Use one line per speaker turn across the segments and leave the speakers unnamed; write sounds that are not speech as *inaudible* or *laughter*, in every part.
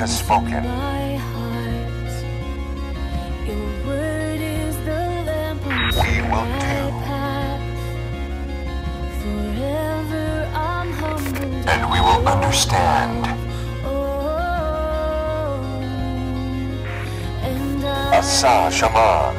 has spoken.
My heart, your word is the lamp unto
We will do.
path. Forever I'm humbled.
And we will understand. Asa
Shema.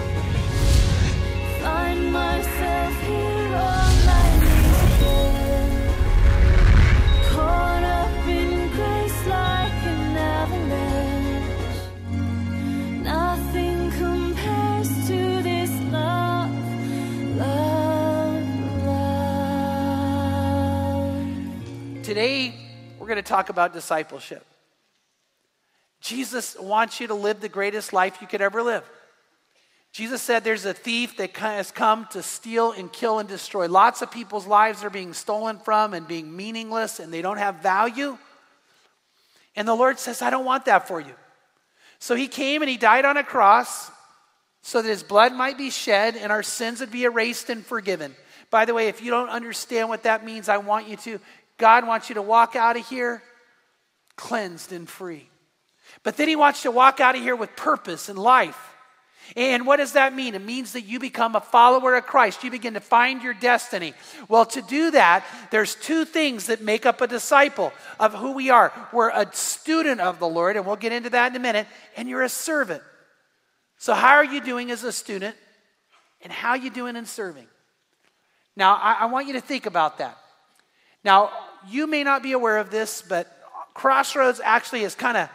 Today, we're going to talk about discipleship. Jesus wants you to live the greatest life you could ever live. Jesus said there's a thief that has come to steal and kill and destroy. Lots of people's lives are being stolen from and being meaningless and they don't have value. And the Lord says, I don't want that for you. So he came and he died on a cross so that his blood might be shed and our sins would be erased and forgiven. By the way, if you don't understand what that means, I want you to. God wants you to walk out of here cleansed and free. But then he wants you to walk out of here with purpose and life. And what does that mean? It means that you become a follower of Christ. You begin to find your destiny. Well, to do that, there's two things that make up a disciple of who we are. We're a student of the Lord, and we'll get into that in a minute, and you're a servant. So, how are you doing as a student? And how are you doing in serving? Now, I, I want you to think about that. Now, you may not be aware of this, but Crossroads actually has kind of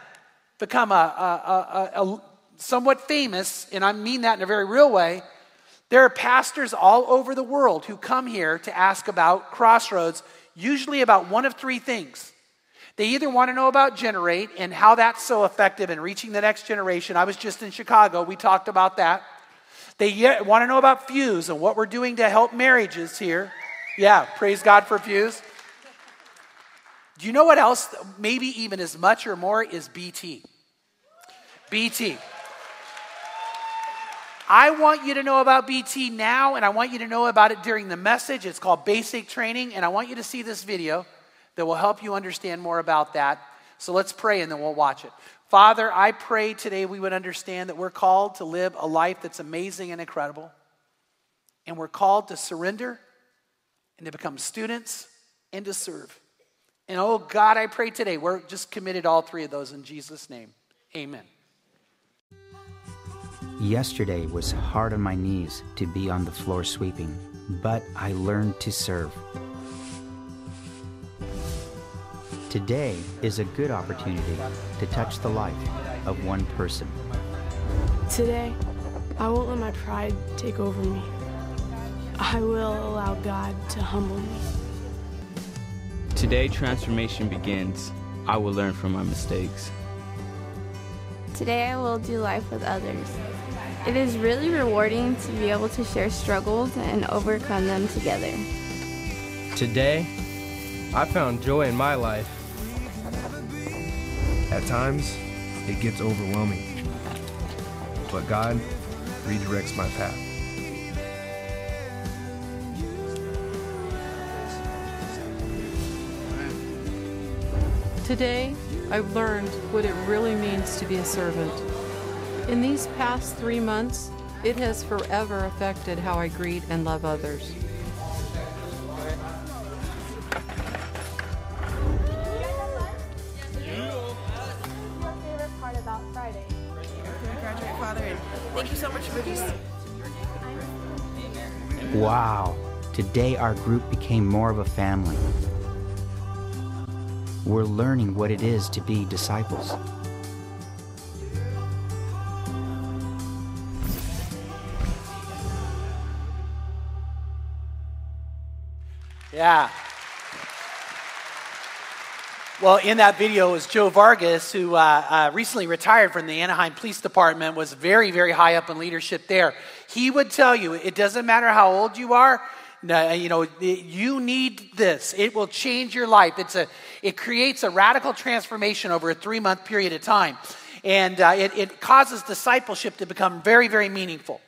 become a, a, a, a somewhat famous, and I mean that in a very real way. There are pastors all over the world who come here to ask about Crossroads, usually about one of three things. They either want to know about Generate and how that's so effective in reaching the next generation. I was just in Chicago, we talked about that. They want to know about Fuse and what we're doing to help marriages here. Yeah, praise God for Fuse. Do you know what else, maybe even as much or more, is BT? BT. I want you to know about BT now, and I want you to know about it during the message. It's called Basic Training, and I want you to see this video that will help you understand more about that. So let's pray, and then we'll watch it. Father, I pray today we would understand that we're called to live a life that's amazing and incredible, and we're called to surrender and to become students and to serve. And oh God, I pray today we're just committed all three of those in Jesus' name. Amen.
Yesterday was hard on my knees to be on the floor sweeping, but I learned to serve. Today is a good opportunity to touch the life of one person.
Today, I won't let my pride take over me. I will allow God to humble me.
Today, transformation begins. I will learn from my mistakes.
Today I will do life with others. It is really rewarding to be able to share struggles and overcome them together.
Today, I found joy in my life.
At times, it gets overwhelming. But God redirects my path.
Today, I've learned what it really means to be a servant. In these past three months, it has forever affected how I greet and love others.
Wow, today our group became more of a family. We're learning what it is to be disciples.
Yeah. Well, in that video was Joe Vargas, who uh, uh, recently retired from the Anaheim Police Department, was very, very high up in leadership there. He would tell you, it doesn't matter how old you are, you know, you need this. It will change your life. It's a, it creates a radical transformation over a three month period of time. And uh, it, it causes discipleship to become very, very meaningful.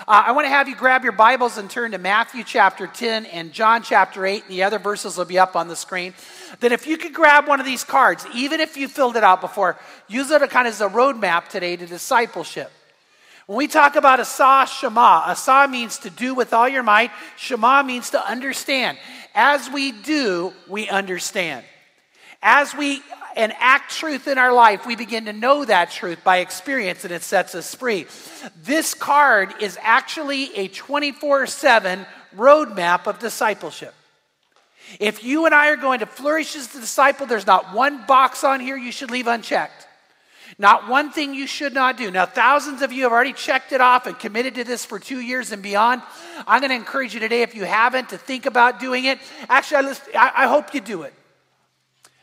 Uh, I want to have you grab your Bibles and turn to Matthew chapter 10 and John chapter 8, and the other verses will be up on the screen. Then, if you could grab one of these cards, even if you filled it out before, use it kind of as a roadmap today to discipleship. When we talk about Asa Shema, Asa means to do with all your might, Shema means to understand. As we do, we understand. As we enact truth in our life, we begin to know that truth by experience and it sets us free. This card is actually a 24 7 roadmap of discipleship. If you and I are going to flourish as a disciple, there's not one box on here you should leave unchecked. Not one thing you should not do. Now, thousands of you have already checked it off and committed to this for two years and beyond. I'm going to encourage you today, if you haven't, to think about doing it. Actually, I, hope you do it.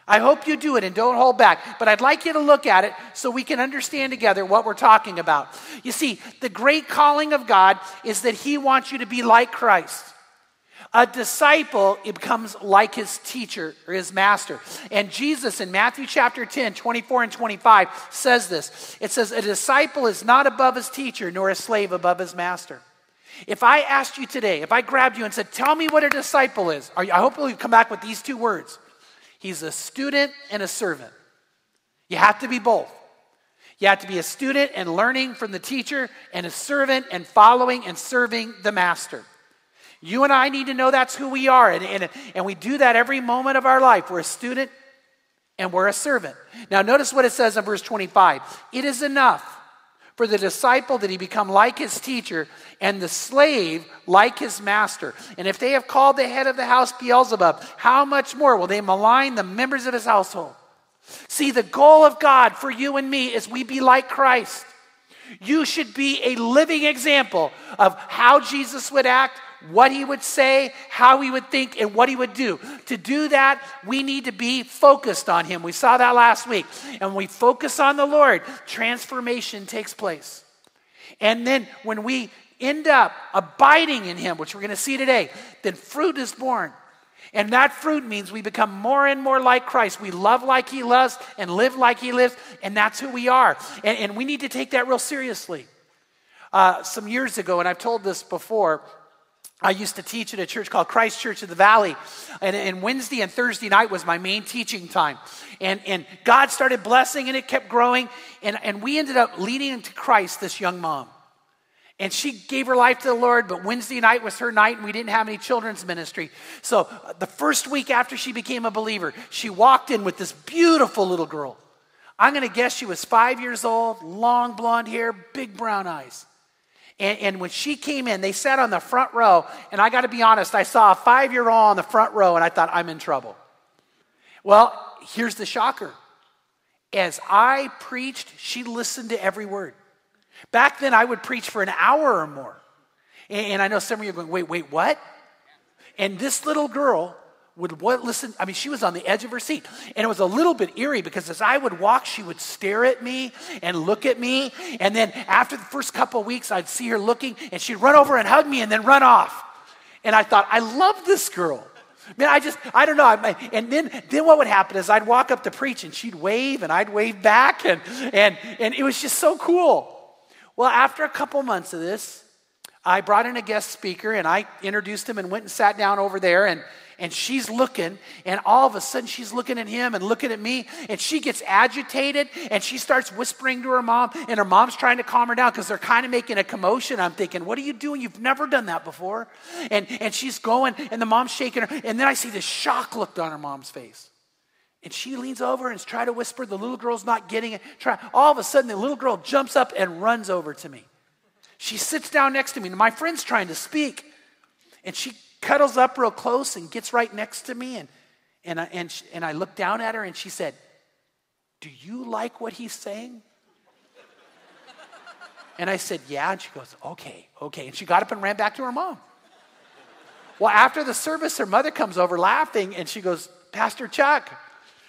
I hope you do it and don't hold back. But I'd like you to look at it so we can understand together what we're talking about. You see, the great calling of God is that He wants you to be like Christ. A disciple it becomes like his teacher or his master. And Jesus in Matthew chapter 10, 24 and 25 says this. It says, A disciple is not above his teacher, nor a slave above his master. If I asked you today, if I grabbed you and said, Tell me what a disciple is, I hope you'll come back with these two words He's a student and a servant. You have to be both. You have to be a student and learning from the teacher, and a servant and following and serving the master. You and I need to know that's who we are. And, and, and we do that every moment of our life. We're a student and we're a servant. Now, notice what it says in verse 25 It is enough for the disciple that he become like his teacher and the slave like his master. And if they have called the head of the house Beelzebub, how much more will they malign the members of his household? See, the goal of God for you and me is we be like Christ. You should be a living example of how Jesus would act, what he would say, how he would think, and what he would do. To do that, we need to be focused on him. We saw that last week. And we focus on the Lord, transformation takes place. And then when we end up abiding in him, which we're going to see today, then fruit is born. And that fruit means we become more and more like Christ. We love like He loves and live like He lives, and that's who we are. And, and we need to take that real seriously. Uh, some years ago, and I've told this before, I used to teach at a church called Christ Church of the Valley. And, and, Wednesday and Thursday night was my main teaching time. And, and God started blessing and it kept growing. And, and we ended up leading into Christ this young mom. And she gave her life to the Lord, but Wednesday night was her night, and we didn't have any children's ministry. So uh, the first week after she became a believer, she walked in with this beautiful little girl. I'm going to guess she was five years old, long blonde hair, big brown eyes. And, and, when she came in, they sat on the front row. And I got to be honest, I saw a five year old on the front row and I thought, I'm in trouble. Well, here's the shocker. As I preached, she listened to every word. Back then, I would preach for an hour or more. And, and I know some of you are going, wait, wait, what? And this little girl would listen i mean she was on the edge of her seat and it was a little bit eerie because as i would walk she would stare at me and look at me and then after the first couple of weeks i'd see her looking and she'd run over and hug me and then run off and i thought i love this girl Man, I just, I don't know. And then, then what would happen is I'd walk up to preach and she'd wave and I'd wave back and, and, and it was just so cool. Well, after a couple months of this, I brought in a guest speaker and I introduced him and went and sat down over there and, and she's looking, and all of a sudden she's looking at him and looking at me, and she gets agitated and she starts whispering to her mom, and her mom's trying to calm her down because they're kind of making a commotion. I'm thinking, what are you doing? You've never done that before. And, and she's going, and the mom's shaking her, and then I see this shock look on her mom's face. And she leans over and tries to whisper. The little girl's not getting it. Try. All of a sudden, the little girl jumps up and runs over to me. She sits down next to me, and my friend's trying to speak. And she cuddles up real close and gets right next to me. And, and, I, and, she, and I looked down at her and she said, Do you like what he's saying? And I said, Yeah. And she goes, Okay, okay. And she got up and ran back to her mom. Well, after the service, her mother comes over laughing and she goes, Pastor Chuck,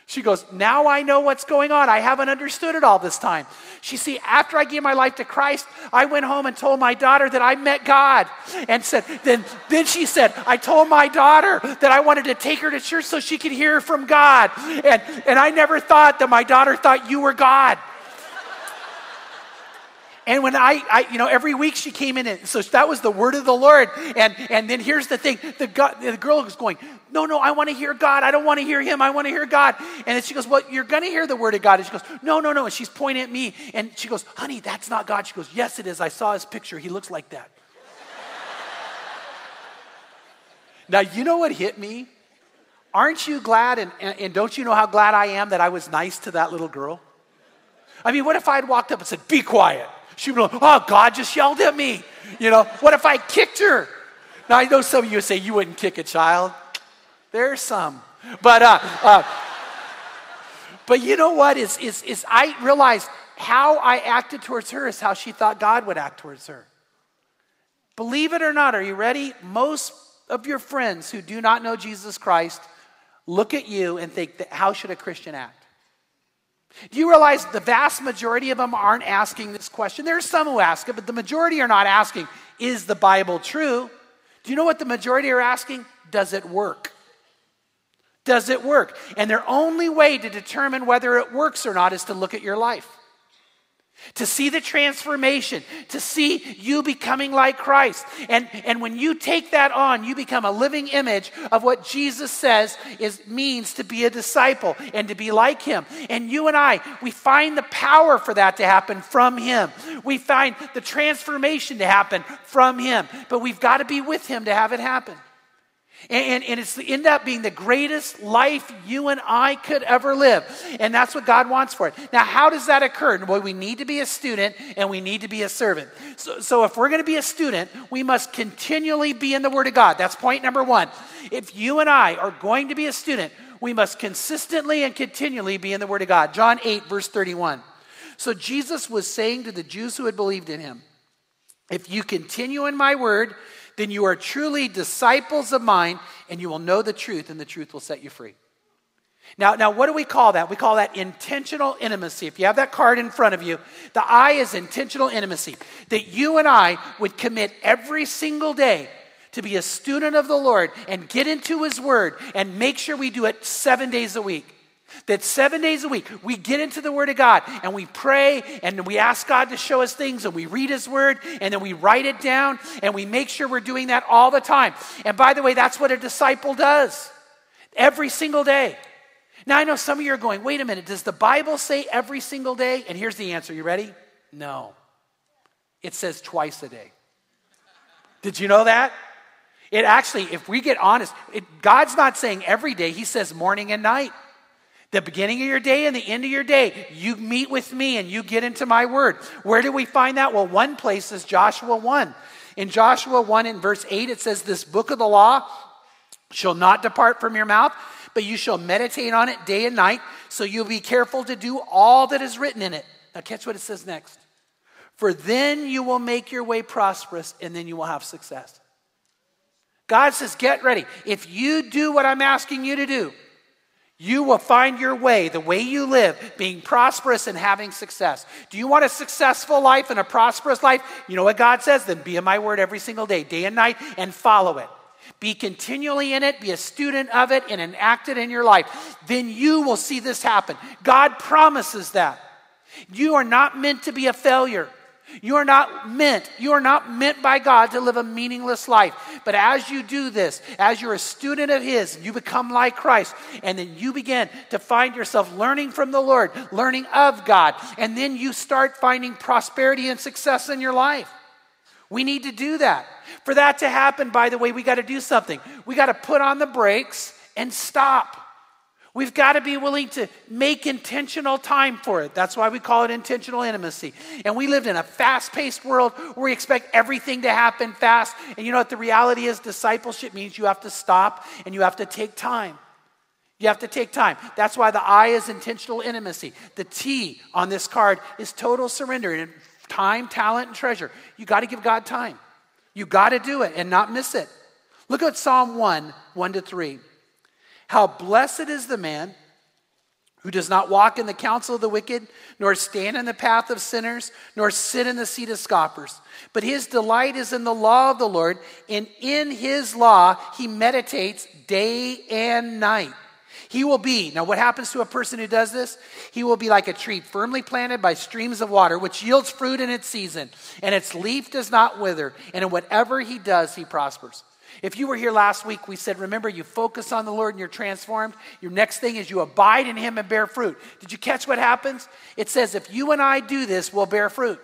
she goes, Now I know what's going on. I haven't understood it all this time. She see, after I gave my life to Christ, I went home and told my daughter that I met God. And said, then, then she said, I told my daughter that I wanted to take her to church so she could hear from God. And, and I never thought that my daughter thought you were God. And when I, I, you know, every week she came in, and so that was the word of the Lord. And and then here's the thing: the, God, the girl was going, "No, no, I want to hear God. I don't want to hear him. I want to hear God." And then she goes, "Well, you're going to hear the word of God." And she goes, "No, no, no." And she's pointing at me, and she goes, "Honey, that's not God." She goes, "Yes, it is. I saw his picture. He looks like that." *laughs* now you know what hit me? Aren't you glad? And, and, and don't you know how glad I am that I was nice to that little girl? I mean, what if I had walked up and said, "Be quiet"? She'd be like, oh, God just yelled at me. You know, what if I kicked her? Now, I know some of you say you wouldn't kick a child. There's some. But, uh, uh, but you know what? Is, is, is I realized how I acted towards her is how she thought God would act towards her. Believe it or not, are you ready? Most of your friends who do not know Jesus Christ look at you and think, how should a Christian act? Do you realize the vast majority of them aren't asking this question? There's some who ask it, but the majority are not asking, is the Bible true? Do you know what the majority are asking? Does it work? Does it work? And their only way to determine whether it works or not is to look at your life to see the transformation, to see you becoming like Christ. And, and when you take that on, you become a living image of what Jesus says is means to be a disciple and to be like him. And you and I, we find the power for that to happen from him. We find the transformation to happen from him. But we've got to be with him to have it happen. And, and, it's end up being the greatest life you and I could ever live. And that's what God wants for it. Now, how does that occur? Well, we need to be a student and we need to be a servant. So, so if we're going to be a student, we must continually be in the Word of God. That's point number one. If you and I are going to be a student, we must consistently and continually be in the Word of God. John 8, verse 31. So Jesus was saying to the Jews who had believed in him, If you continue in my word, then you are truly disciples of mine, and you will know the truth, and the truth will set you free. Now, now, what do we call that? We call that intentional intimacy. If you have that card in front of you, the I is intentional intimacy. That you and I would commit every single day to be a student of the Lord and get into His Word and make sure we do it seven days a week. That seven days a week, we get into the Word of God and we pray and we ask God to show us things and we read His Word and then we write it down and we make sure we're doing that all the time. And by the way, that's what a disciple does every single day. Now, I know some of you are going, wait a minute, does the Bible say every single day? And here's the answer. You ready? No. It says twice a day. Did you know that? It actually, if we get honest, it, God's not saying every day, He says morning and night. The beginning of your day and the end of your day, you meet with me and you get into my word. Where do we find that? Well, one place is Joshua 1. In Joshua 1 in verse 8, it says, This book of the law shall not depart from your mouth, but you shall meditate on it day and night, so you'll be careful to do all that is written in it. Now, catch what it says next. For then you will make your way prosperous, and then you will have success. God says, Get ready. If you do what I'm asking you to do, you will find your way, the way you live, being prosperous and having success. Do you want a successful life and a prosperous life? You know what God says? Then be in my word every single day, day and night, and follow it. Be continually in it, be a student of it, and enact it in your life. Then you will see this happen. God promises that. You are not meant to be a failure. You are not meant, you are not meant by God to live a meaningless life. But as you do this, as you're a student of His, you become like Christ, and then you begin to find yourself learning from the Lord, learning of God, and then you start finding prosperity and success in your life. We need to do that. For that to happen, by the way, we got to do something. We got to put on the brakes and stop. We've got to be willing to make intentional time for it. That's why we call it intentional intimacy. And we live in a fast paced world where we expect everything to happen fast. And you know what the reality is? Discipleship means you have to stop and you have to take time. You have to take time. That's why the I is intentional intimacy. The T on this card is total surrender and time, talent, and treasure. You got to give God time. You got to do it and not miss it. Look at Psalm 1 1 to 3. How blessed is the man who does not walk in the counsel of the wicked, nor stand in the path of sinners, nor sit in the seat of scoffers. But his delight is in the law of the Lord, and in his law he meditates day and night. He will be, now what happens to a person who does this? He will be like a tree firmly planted by streams of water, which yields fruit in its season, and its leaf does not wither, and in whatever he does, he prospers. If you were here last week, we said, remember, you focus on the Lord and you're transformed. Your next thing is you abide in him and bear fruit. Did you catch what happens? It says, if you and I do this, we'll bear fruit.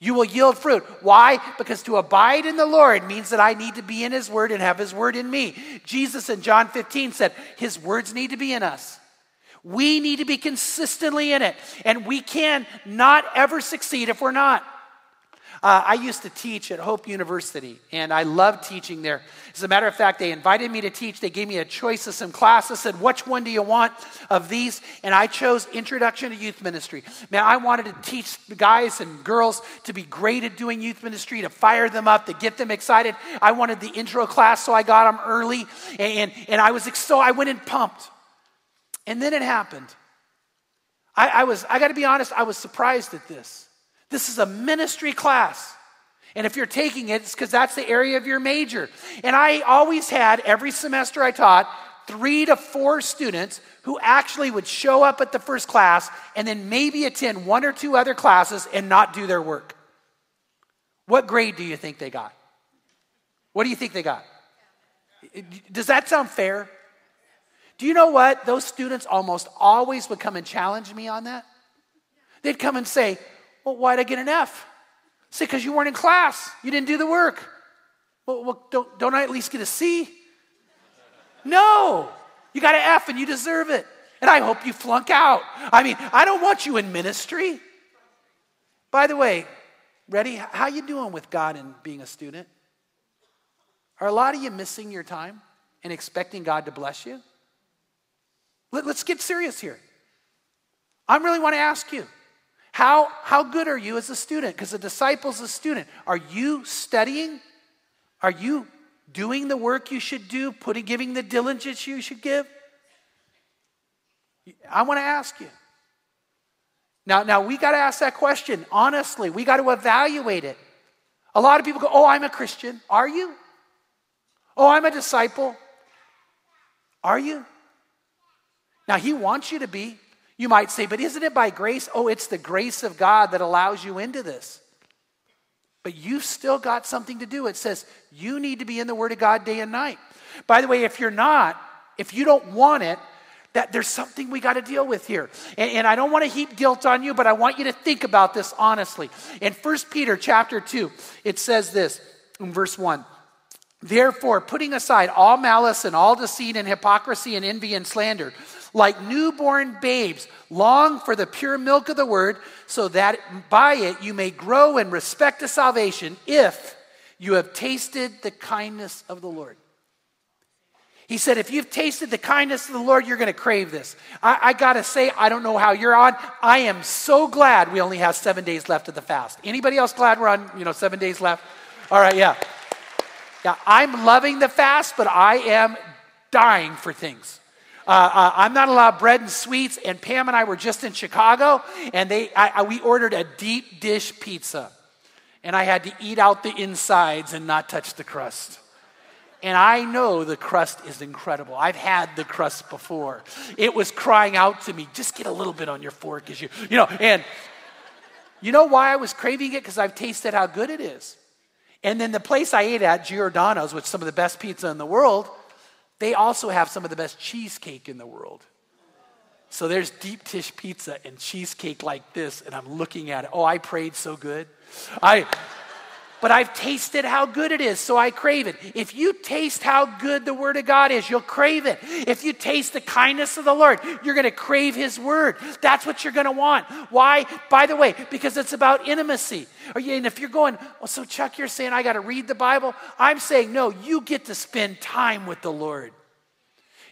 You will yield fruit. Why? Because to abide in the Lord means that I need to be in His Word and have His Word in me. Jesus in John 15 said, His words need to be in us. We need to be consistently in it. And we can not ever succeed if we're not. Uh, I used to teach at Hope University, and I loved teaching there. As a matter of fact, they invited me to teach. They gave me a choice of some classes, said, Which one do you want of these? And I chose Introduction to Youth Ministry. Man, I wanted to teach guys and girls to be great at doing youth ministry, to fire them up, to get them excited. I wanted the intro class, so I got them early, and, and, and I was so I went in pumped. And then it happened. I, I was, I got to be honest, I was surprised at this. This is a ministry class. And if you're taking it, it's because that's the area of your major. And I always had, every semester I taught, three to four students who actually would show up at the first class and then maybe attend one or two other classes and not do their work. What grade do you think they got? What do you think they got? Does that sound fair? Do you know what? Those students almost always would come and challenge me on that. They'd come and say, well, why'd I get an F? Say, because you weren't in class. You didn't do the work. Well, well don't, don't I at least get a C? No. You got an F and you deserve it. And I hope you flunk out. I mean, I don't want you in ministry. By the way, ready? How you doing with God and being a student? Are a lot of you missing your time and expecting God to bless you? Let, us get serious here. I really want to ask you how, how good are you as a student? Because a disciple's a student. Are you studying? Are you doing the work you should do, putting, giving the diligence you should give? I want to ask you. Now, now we got to ask that question honestly. We got to evaluate it. A lot of people go, Oh, I'm a Christian. Are you? Oh, I'm a disciple. Are you? Now, He wants you to be. You might say, but isn't it by grace? Oh, it's the grace of God that allows you into this. But you've still got something to do. It says you need to be in the Word of God day and night. By the way, if you're not, if you don't want it, that there's something we got to deal with here. And, and, I don't want to heap guilt on you, but I want you to think about this honestly. In 1 Peter chapter 2, it says this in verse 1. Therefore, putting aside all malice and all deceit and hypocrisy and envy and slander, like newborn babes, long for the pure milk of the word, so that by it you may grow in respect to salvation, if you have tasted the kindness of the Lord. He said, if you've tasted the kindness of the Lord, you're going to crave this. I, I got to say, I don't know how you're on. I am so glad we only have seven days left of the fast. Anybody else glad we're on, you know, seven days left? All right, yeah. Yeah, I'm loving the fast, but I am dying for things. Uh, uh, I'm not allowed bread and sweets. And Pam and I were just in Chicago, and they, I, I, we ordered a deep dish pizza. And I had to eat out the insides and not touch the crust. And I know the crust is incredible. I've had the crust before. It was crying out to me, just get a little bit on your fork as you, you know, and you know why I was craving it? Because I've tasted how good it is. And then the place I ate at, Giordano's, which is some of the best pizza in the world, they also have some of the best cheesecake in the world. So there's deep dish pizza and cheesecake like this, and I'm looking at it. Oh, I prayed so good. I but I've tasted how good it is, so I crave it. If you taste how good the Word of God is, you'll crave it. If you taste the kindness of the Lord, you're going to crave His Word. That's what you're going to want. Why? By the way, because it's about intimacy. And if you're going, well, so Chuck, you're saying I got to read the Bible? I'm saying, no, you get to spend time with the Lord.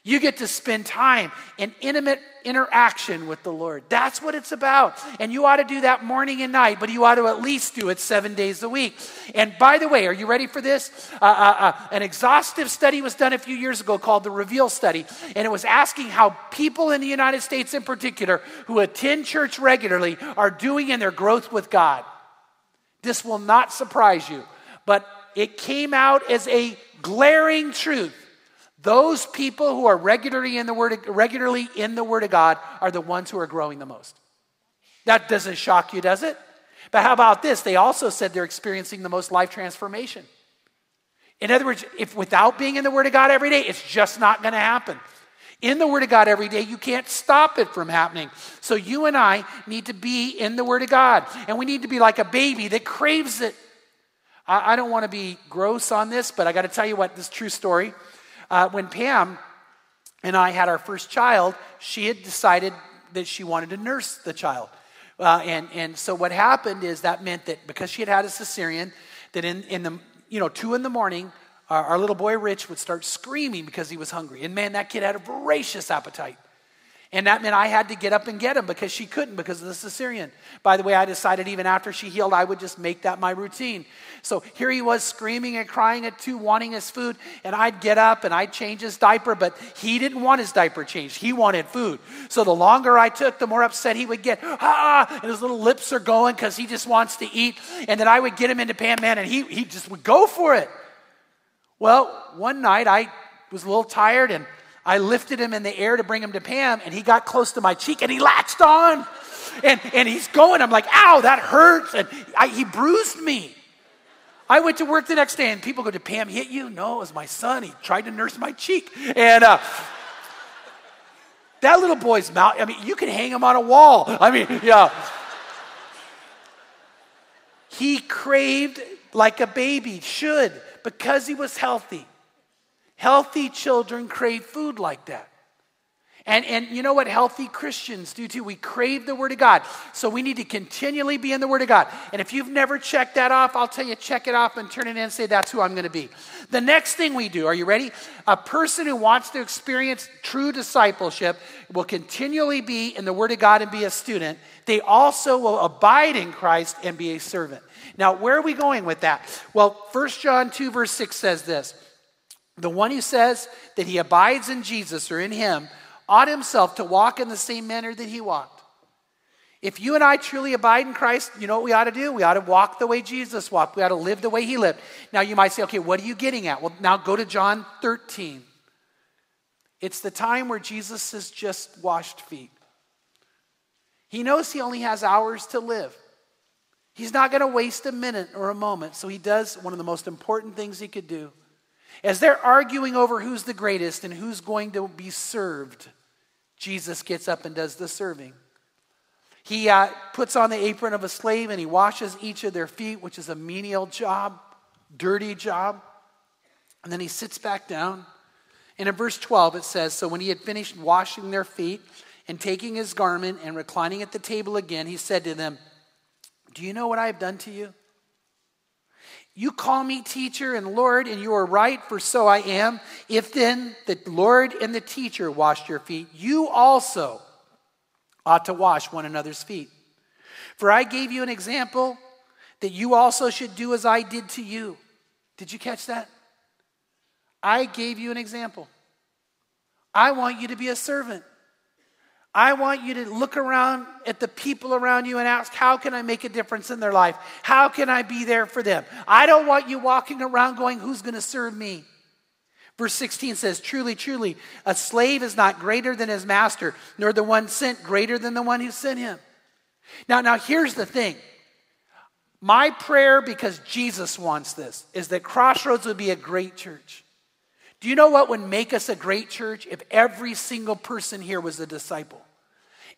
You get to spend time in intimate interaction with the Lord. That's what it's about. And you ought to do that morning and night, but you ought to at least do it seven days a week. And by the way, are you ready for this? Uh, uh, uh, an exhaustive study was done a few years ago called the Reveal Study, and it was asking how people in the United States, in particular, who attend church regularly, are doing in their growth with God. This will not surprise you, but it came out as a glaring truth Those people who are regularly in the word regularly in the word of God are the ones who are growing the most. That doesn't shock you, does it? But how about this? They also said they're experiencing the most life transformation. In other words, if without being in the Word of God every day, it's just not going to happen. In the Word of God every day, you can't stop it from happening. So you and I need to be in the Word of God. And we need to be like a baby that craves it. I, I don't want to be gross on this, but I got to tell you what, this true story. Uh, when Pam and I had our first child, she had decided that she wanted to nurse the child. Uh, and, and so what happened is that meant that because she had had a cesarean, that in, in the you know, two in the morning, our, our little boy Rich would start screaming because he was hungry. And man, that kid had a voracious appetite. And that meant I had to get up and get him because she couldn't because of the cesarean. By the way, I decided even after she healed, I would just make that my routine. So here he was screaming and crying at two, wanting his food. And I'd get up and I'd change his diaper, but he didn't want his diaper changed. He wanted food. So the longer I took, the more upset he would get. Ah, and his little lips are going because he just wants to eat. And then I would get him into Pam Man and he, he just would go for it. Well, one night I was a little tired and I lifted him in the air to bring him to Pam, and he got close to my cheek and he latched on. And, and he's going. I'm like, ow, that hurts. And I, he bruised me. I went to work the next day, and people go, Did Pam hit you? No, it was my son. He tried to nurse my cheek. And uh, that little boy's mouth, I mean, you can hang him on a wall. I mean, yeah. He craved like a baby should because he was healthy. Healthy children crave food like that. And, and you know what healthy Christians do too? We crave the Word of God. So we need to continually be in the Word of God. And if you've never checked that off, I'll tell you, check it off and turn it in and say, that's who I'm going to be. The next thing we do, are you ready? A person who wants to experience true discipleship will continually be in the Word of God and be a student. They also will abide in Christ and be a servant. Now, where are we going with that? Well, 1 John 2, verse 6 says this The one who says that he abides in Jesus or in him ought himself to walk in the same manner that he walked. If you and I truly abide in Christ, you know what we ought to do? We ought to walk the way Jesus walked. We ought to live the way he lived. Now you might say, okay, what are you getting at? Well, now go to John 13. It's the time where Jesus has just washed feet. He knows he only has hours to live. He's not going to waste a minute or a moment, so he does one of the most important things he could do. As they're arguing over who's the greatest and who's going to be served, Jesus gets up and does the serving. He uh, puts on the apron of a slave and he washes each of their feet, which is a menial job, dirty job. And then he sits back down. And in verse 12, it says So when he had finished washing their feet and taking his garment and reclining at the table again, he said to them, Do you know what I have done to you? You call me teacher and Lord, and you are right, for so I am. If then the Lord and the teacher washed your feet, you also ought to wash one another's feet. For I gave you an example that you also should do as I did to you. Did you catch that? I gave you an example. I want you to be a servant. I want you to look around at the people around you and ask, How can I make a difference in their life? How can I be there for them? I don't want you walking around going, Who's going to serve me? Verse 16 says, Truly, truly, a slave is not greater than his master, nor the one sent greater than the one who sent him. Now, now here's the thing. My prayer, because Jesus wants this, is that Crossroads would be a great church. Do you know what would make us a great church? If every single person here was a disciple.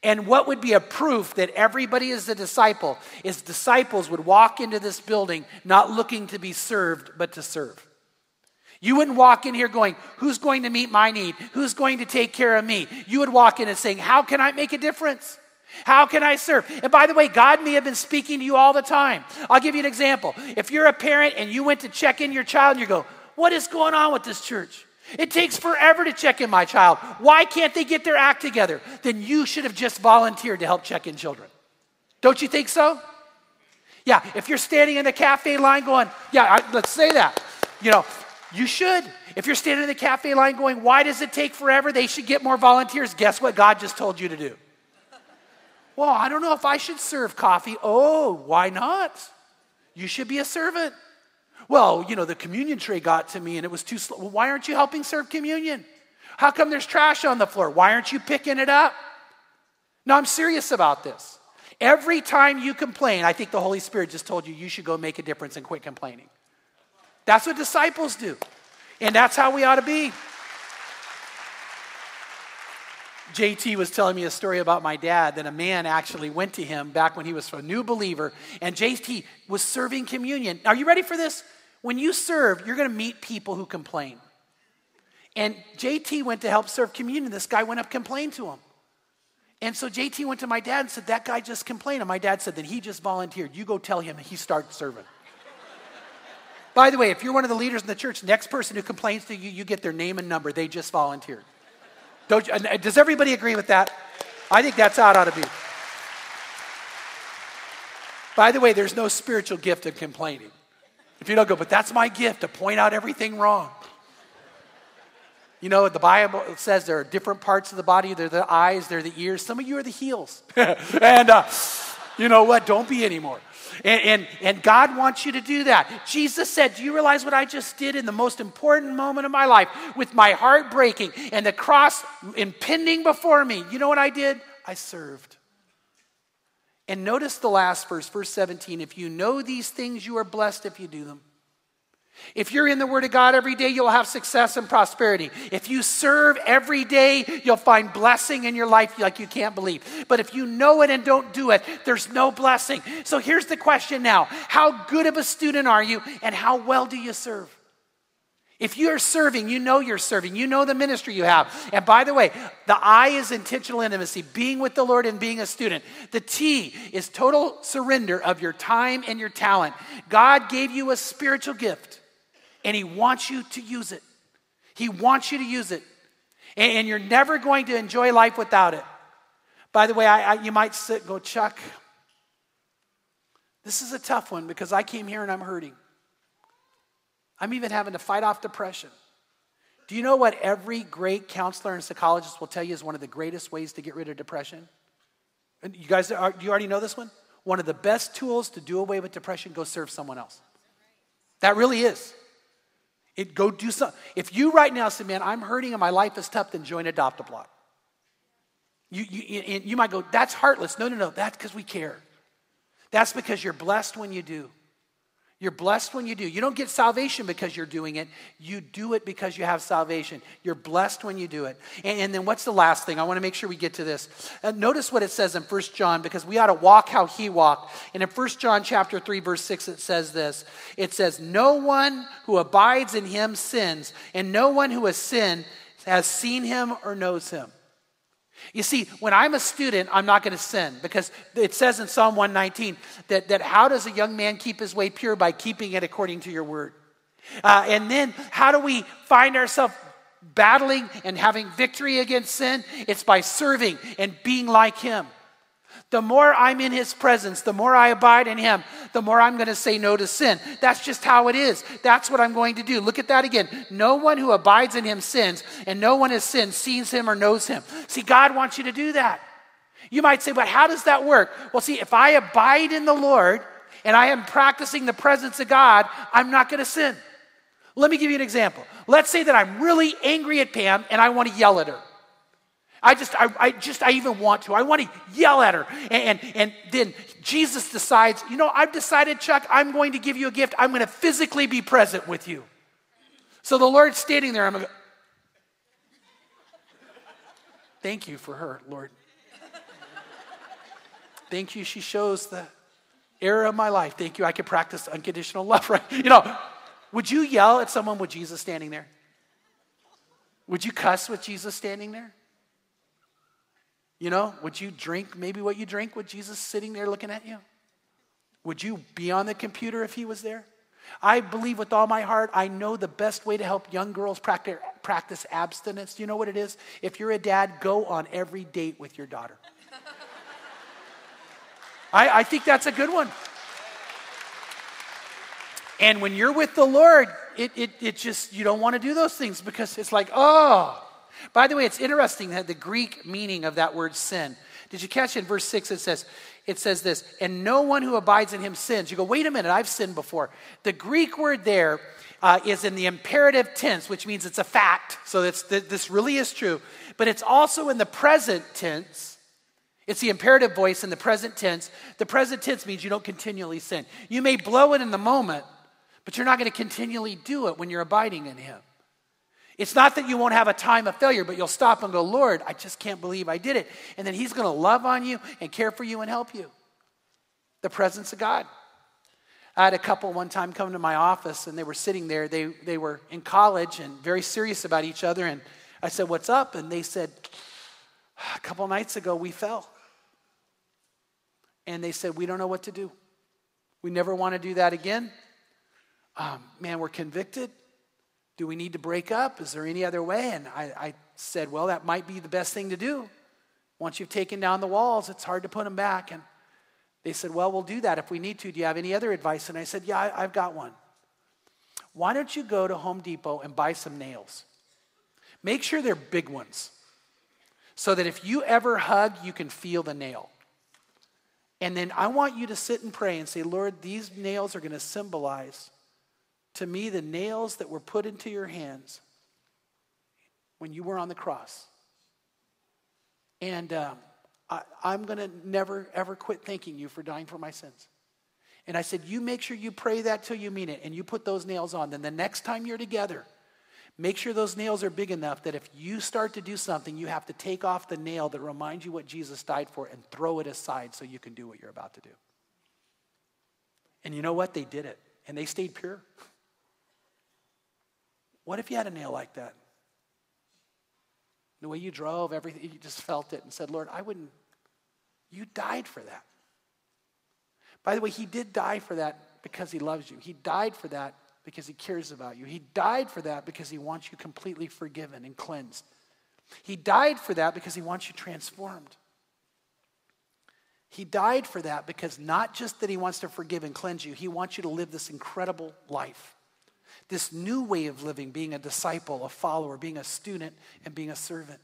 And what would be a proof that everybody is a disciple is disciples would walk into this building not looking to be served, but to serve. You wouldn't walk in here going, Who's going to meet my need? Who's going to take care of me? You would walk in and saying, How can I make a difference? How can I serve? And by the way, God may have been speaking to you all the time. I'll give you an example. If you're a parent and you went to check in your child and you go, What is going on with this church? It takes forever to check in my child. Why can't they get their act together? Then you should have just volunteered to help check in children. Don't you think so? Yeah, if you're standing in the cafe line going, yeah, I, let's say that. You know, you should. If you're standing in the cafe line going, why does it take forever? They should get more volunteers. Guess what God just told you to do? Well, I don't know if I should serve coffee. Oh, why not? You should be a servant. Well, you know, the communion tray got to me and it was too slow. Well, why aren't you helping serve communion? How come there's trash on the floor? Why aren't you picking it up? No, I'm serious about this. Every time you complain, I think the Holy Spirit just told you you should go make a difference and quit complaining. That's what disciples do. And that's how we ought to be. JT was telling me a story about my dad that a man actually went to him back when he was a new believer, and JT was serving communion. Are you ready for this? When you serve, you're going to meet people who complain. And JT went to help serve communion. This guy went up complained to him. And so JT went to my dad and said, That guy just complained. And my dad said, Then he just volunteered. You go tell him he starts serving. *laughs* By the way, if you're one of the leaders in the church, next person who complains to you, you get their name and number. They just volunteered. You, uh, does everybody agree with that? I think that's how it ought to be. By the way, there's no spiritual gift of complaining. If you don't go, but that's my gift to point out everything wrong. You know, the Bible says there are different parts of the body. They're the eyes, they're the ears. Some of you are the heels. *laughs* and uh, you know what? Don't be anymore. And, and, and God wants you to do that. Jesus said, Do you realize what I just did in the most important moment of my life with my heart breaking and the cross impending before me? You know what I did? I served. And notice the last verse, verse 17. If you know these things, you are blessed if you do them. If you're in the Word of God every day, you'll have success and prosperity. If you serve every day, you'll find blessing in your life like you can't believe. But if you know it and don't do it, there's no blessing. So here's the question now How good of a student are you, and how well do you serve? If you're serving, you know you're serving. You know the ministry you have. And by the way, the I is intentional intimacy, being with the Lord and being a student. The T is total surrender of your time and your talent. God gave you a spiritual gift and He wants you to use it. He wants you to use it. And, you're never going to enjoy life without it. By the way, I, I, you might sit and go, Chuck, this is a tough one because I came here and I'm hurting. I'm even having to fight off depression. Do you know what every great counselor and psychologist will tell you is one of the greatest ways to get rid of depression? And you guys, are, do you already know this one? One of the best tools to do away with depression, go serve someone else. That really is. It, go do something. If you right now say, man, I'm hurting and my life is tough, then join Adopt a Block. You, you, you might go, that's heartless. No, no, no, that's because we care. That's because you're blessed when you do. You're blessed when you do. You don't get salvation because you're doing it. You do it because you have salvation. You're blessed when you do it. And, and then what's the last thing? I want to make sure we get to this. Uh, notice what it says in 1 John because we ought to walk how he walked. And in 1 John chapter 3 verse 6 it says this. It says no one who abides in him sins and no one who has sinned has seen him or knows him. You see, when I'm a student, I'm not going to sin because it says in Psalm 119 that, that how does a young man keep his way pure? By keeping it according to your word. Uh, and then how do we find ourselves battling and having victory against sin? It's by serving and being like him. The more I'm in his presence, the more I abide in him, the more I'm going to say no to sin. That's just how it is. That's what I'm going to do. Look at that again. No one who abides in him sins, and no one has sinned sees him or knows him. See, God wants you to do that. You might say, but how does that work? Well, see, if I abide in the Lord and I am practicing the presence of God, I'm not going to sin. Let me give you an example. Let's say that I'm really angry at Pam and I want to yell at her. I just, I, I, just, I even want to. I want to yell at her. And, and, then Jesus decides, you know, I've decided, Chuck, I'm going to give you a gift. I'm going to physically be present with you. So the Lord's standing there. I'm going thank you for her, Lord. Thank you. She shows the era of my life. Thank you. I can practice unconditional love, right? You know, would you yell at someone with Jesus standing there? Would you cuss with Jesus standing there? You know, would you drink maybe what you drink with Jesus sitting there looking at you? Would you be on the computer if he was there? I believe with all my heart, I know the best way to help young girls practice, practice abstinence. Do you know what it is? If you're a dad, go on every date with your daughter. I, I think that's a good one. And when you're with the Lord, it, it, it just, you don't want to do those things because it's like, oh, by the way, it's interesting that the Greek meaning of that word sin Did you catch in verse 6 it says, it says this, and no one who abides in him sins. You go, wait a minute, I've sinned before. The Greek word there uh, is in the imperative tense, which means it's a fact. So it's, th- this really is true. But it's also in the present tense. It's the imperative voice in the present tense. The present tense means you don't continually sin. You may blow it in the moment, but you're not going to continually do it when you're abiding in Him. It's not that you won't have a time of failure, but you'll stop and go, Lord, I just can't believe I did it. And then He's going to love on you and care for you and help you. The presence of God. I had a couple one time come to my office and they were sitting there. They, they were in college and very serious about each other. And I said, What's up? And they said, A couple nights ago, we fell. And they said, We don't know what to do. We never want to do that again. Um, man, we're convicted. Do we need to break up? Is there any other way? And I, I said, Well, that might be the best thing to do. Once you've taken down the walls, it's hard to put them back. And they said, Well, we'll do that if we need to. Do you have any other advice? And I said, Yeah, I, I've got one. Why don't you go to Home Depot and buy some nails? Make sure they're big ones so that if you ever hug, you can feel the nail. And then I want you to sit and pray and say, Lord, these nails are going to symbolize to me the nails that were put into your hands when you were on the cross. And um, I, I'm going to never, ever quit thanking you for dying for my sins. And I said, You make sure you pray that till you mean it, and you put those nails on. Then the next time you're together, make sure those nails are big enough that if you start to do something, you have to take off the nail that reminds you what Jesus died for and throw it aside so you can do what you're about to do. And you know what? They did it, and they stayed pure. *laughs* What if you had a nail like that? The way you drove, everything, you just felt it and said, Lord, I wouldn't. You died for that. By the way, He did die for that because He loves you. He died for that because He cares about you. He died for that because He wants you completely forgiven and cleansed. He died for that because He wants you transformed. He died for that because not just that He wants to forgive and cleanse you, He wants you to live this incredible life this new way of living, being a disciple, a follower, being a student, and being a servant.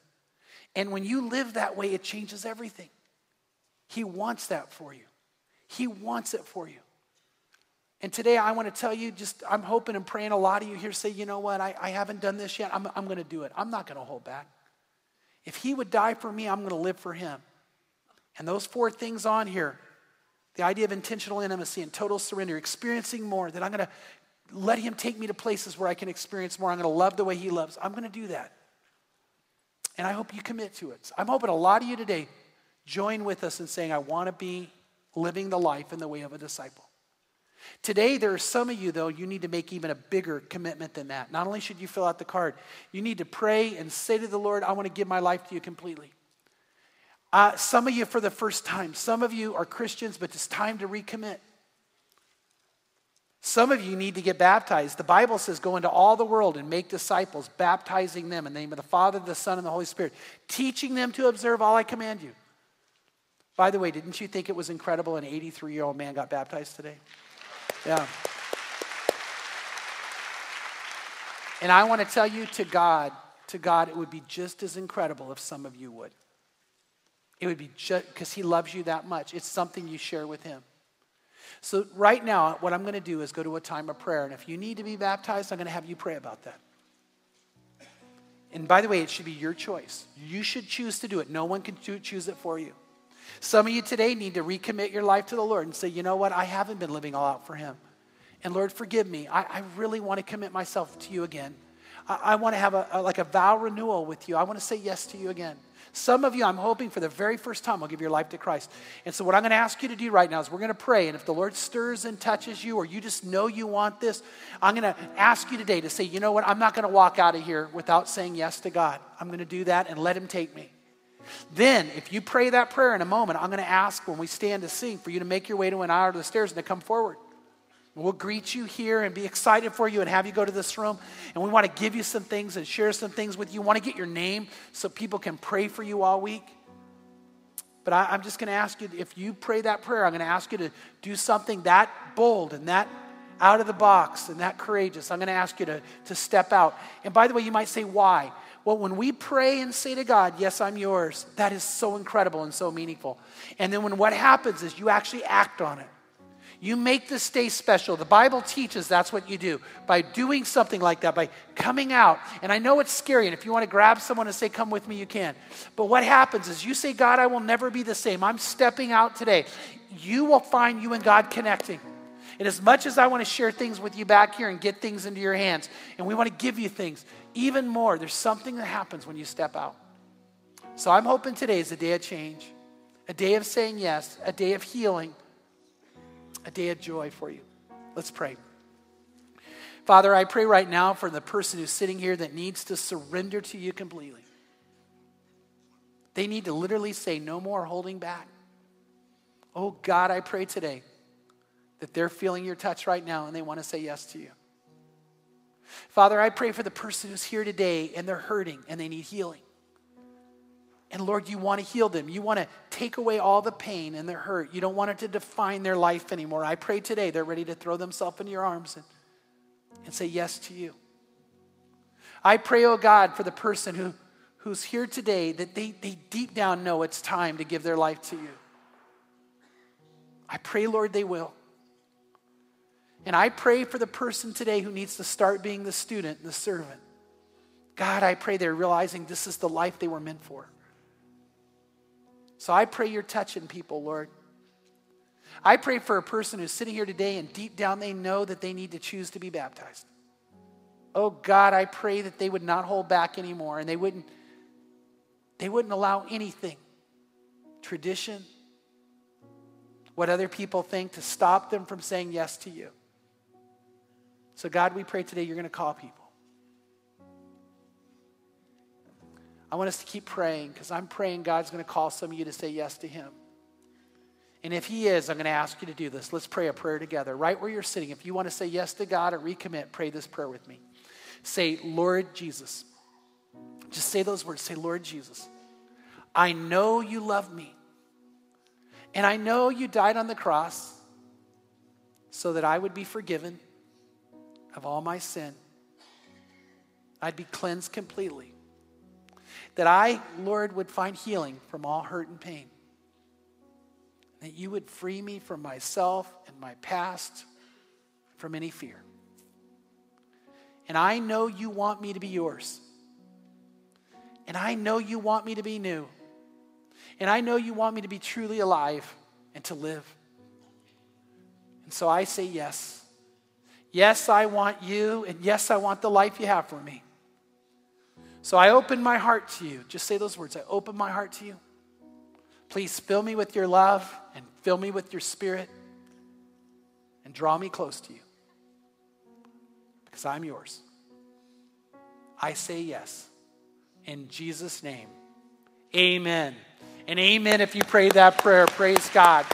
And when you live that way, it changes everything. He wants that for you. He wants it for you. And today I want to tell you, just I'm hoping and praying a lot of you here say, you know what, I, I haven't done this yet. I'm, I'm going to do it. I'm not going to hold back. If he would die for me, I'm going to live for him. And those four things on here the idea of intentional intimacy and total surrender, experiencing more, that I'm going to let him take me to places where I can experience more. I'm going to love the way he loves. I'm going to do that. And I hope you commit to it. I'm hoping a lot of you today join with us in saying, I want to be living the life in the way of a disciple. Today, there are some of you, though, you need to make even a bigger commitment than that. Not only should you fill out the card, you need to pray and say to the Lord, I want to give my life to you completely. Uh, some of you for the first time, some of you are Christians, but it's time to recommit. Some of you need to get baptized. The Bible says, go into all the world and make disciples, baptizing them in the name of the Father, the Son, and the Holy Spirit, teaching them to observe all I command you. By the way, didn't you think it was incredible an 83 year old man got baptized today? Yeah. And I want to tell you to God, to God, it would be just as incredible if some of you would. It would be just because He loves you that much. It's something you share with Him. So, right now, what I'm going to do is go to a time of prayer. And if you need to be baptized, I'm going to have you pray about that. And by the way, it should be your choice. You should choose to do it. No one can choose it for you. Some of you today need to recommit your life to the Lord and say, you know what? I haven't been living all out for Him. And Lord, forgive me. I, I really want to commit myself to you again. I, I want to have a, a, like a vow renewal with you. I want to say yes to you again. Some of you, I'm hoping for the very first time, will give your life to Christ. And so, what I'm going to ask you to do right now is we're going to pray. And if the Lord stirs and touches you, or you just know you want this, I'm going to ask you today to say, you know what? I'm not going to walk out of here without saying yes to God. I'm going to do that and let Him take me. Then, if you pray that prayer in a moment, I'm going to ask when we stand to sing for you to make your way to an aisle or the stairs and to come forward. We'll greet you here and be excited for you and have you go to this room. And we want to give you some things and share some things with you. We want to get your name so people can pray for you all week. But I, am just going to ask you if you pray that prayer, I'm going to ask you to do something that bold and that out of the box and that courageous. I'm going to ask you to, to step out. And by the way, you might say, why? Well, when we pray and say to God, Yes, I'm yours, that is so incredible and so meaningful. And then when what happens is you actually act on it. You make this day special. The Bible teaches that's what you do. By doing something like that, by coming out. And I know it's scary, and if you want to grab someone and say, Come with me, you can. But what happens is you say, God, I will never be the same. I'm stepping out today. You will find you and God connecting. And as much as I want to share things with you back here and get things into your hands, and we want to give you things, even more, there's something that happens when you step out. So I'm hoping today is a day of change, a day of saying yes, a day of healing, a day of joy for you. Let's pray. Father, I pray right now for the person who's sitting here that needs to surrender to you completely. They need to literally say, No more holding back. Oh God, I pray today that they're feeling your touch right now and they want to say yes to you. Father, I pray for the person who's here today and they're hurting and they need healing. And Lord, you want to heal them. You want to take away all the pain and their hurt. You don't want it to define their life anymore. I pray today they're ready to throw themselves in your arms and, and say yes to you. I pray, oh God, for the person who, who's here today that they, they deep down know it's time to give their life to you. I pray, Lord, they will. And I pray for the person today who needs to start being the student and the servant. God, I pray they're realizing this is the life they were meant for. So I pray you're touching people, Lord. I pray for a person who's sitting here today and deep down they know that they need to choose to be baptized. Oh God, I pray that they would not hold back anymore and they wouldn't they wouldn't allow anything tradition what other people think to stop them from saying yes to you. So, God, we pray today you're going to call people. I want us to keep praying because I'm praying God's going to call some of you to say yes to Him. And if He is, I'm going to ask you to do this. Let's pray a prayer together. Right where you're sitting, if you want to say yes to God or recommit, pray this prayer with me. Say, Lord Jesus. Just say those words. Say, Lord Jesus, I know you love me. And I know you died on the cross so that I would be forgiven of all my sin. I'd be cleansed completely. That I, Lord, would find healing from all hurt and pain. That you would free me from myself and my past, from any fear. And I know you want me to be yours. And I know you want me to be new. And I know you want me to be truly alive and to live. And so I say yes. Yes, I want you, and yes, I want the life you have for me. So I open my heart to you. Just say those words I open my heart to you. Please fill me with your love and fill me with your spirit and draw me close to you because I'm yours. I say yes. In Jesus' name, amen. And amen if you pray that prayer. Praise God.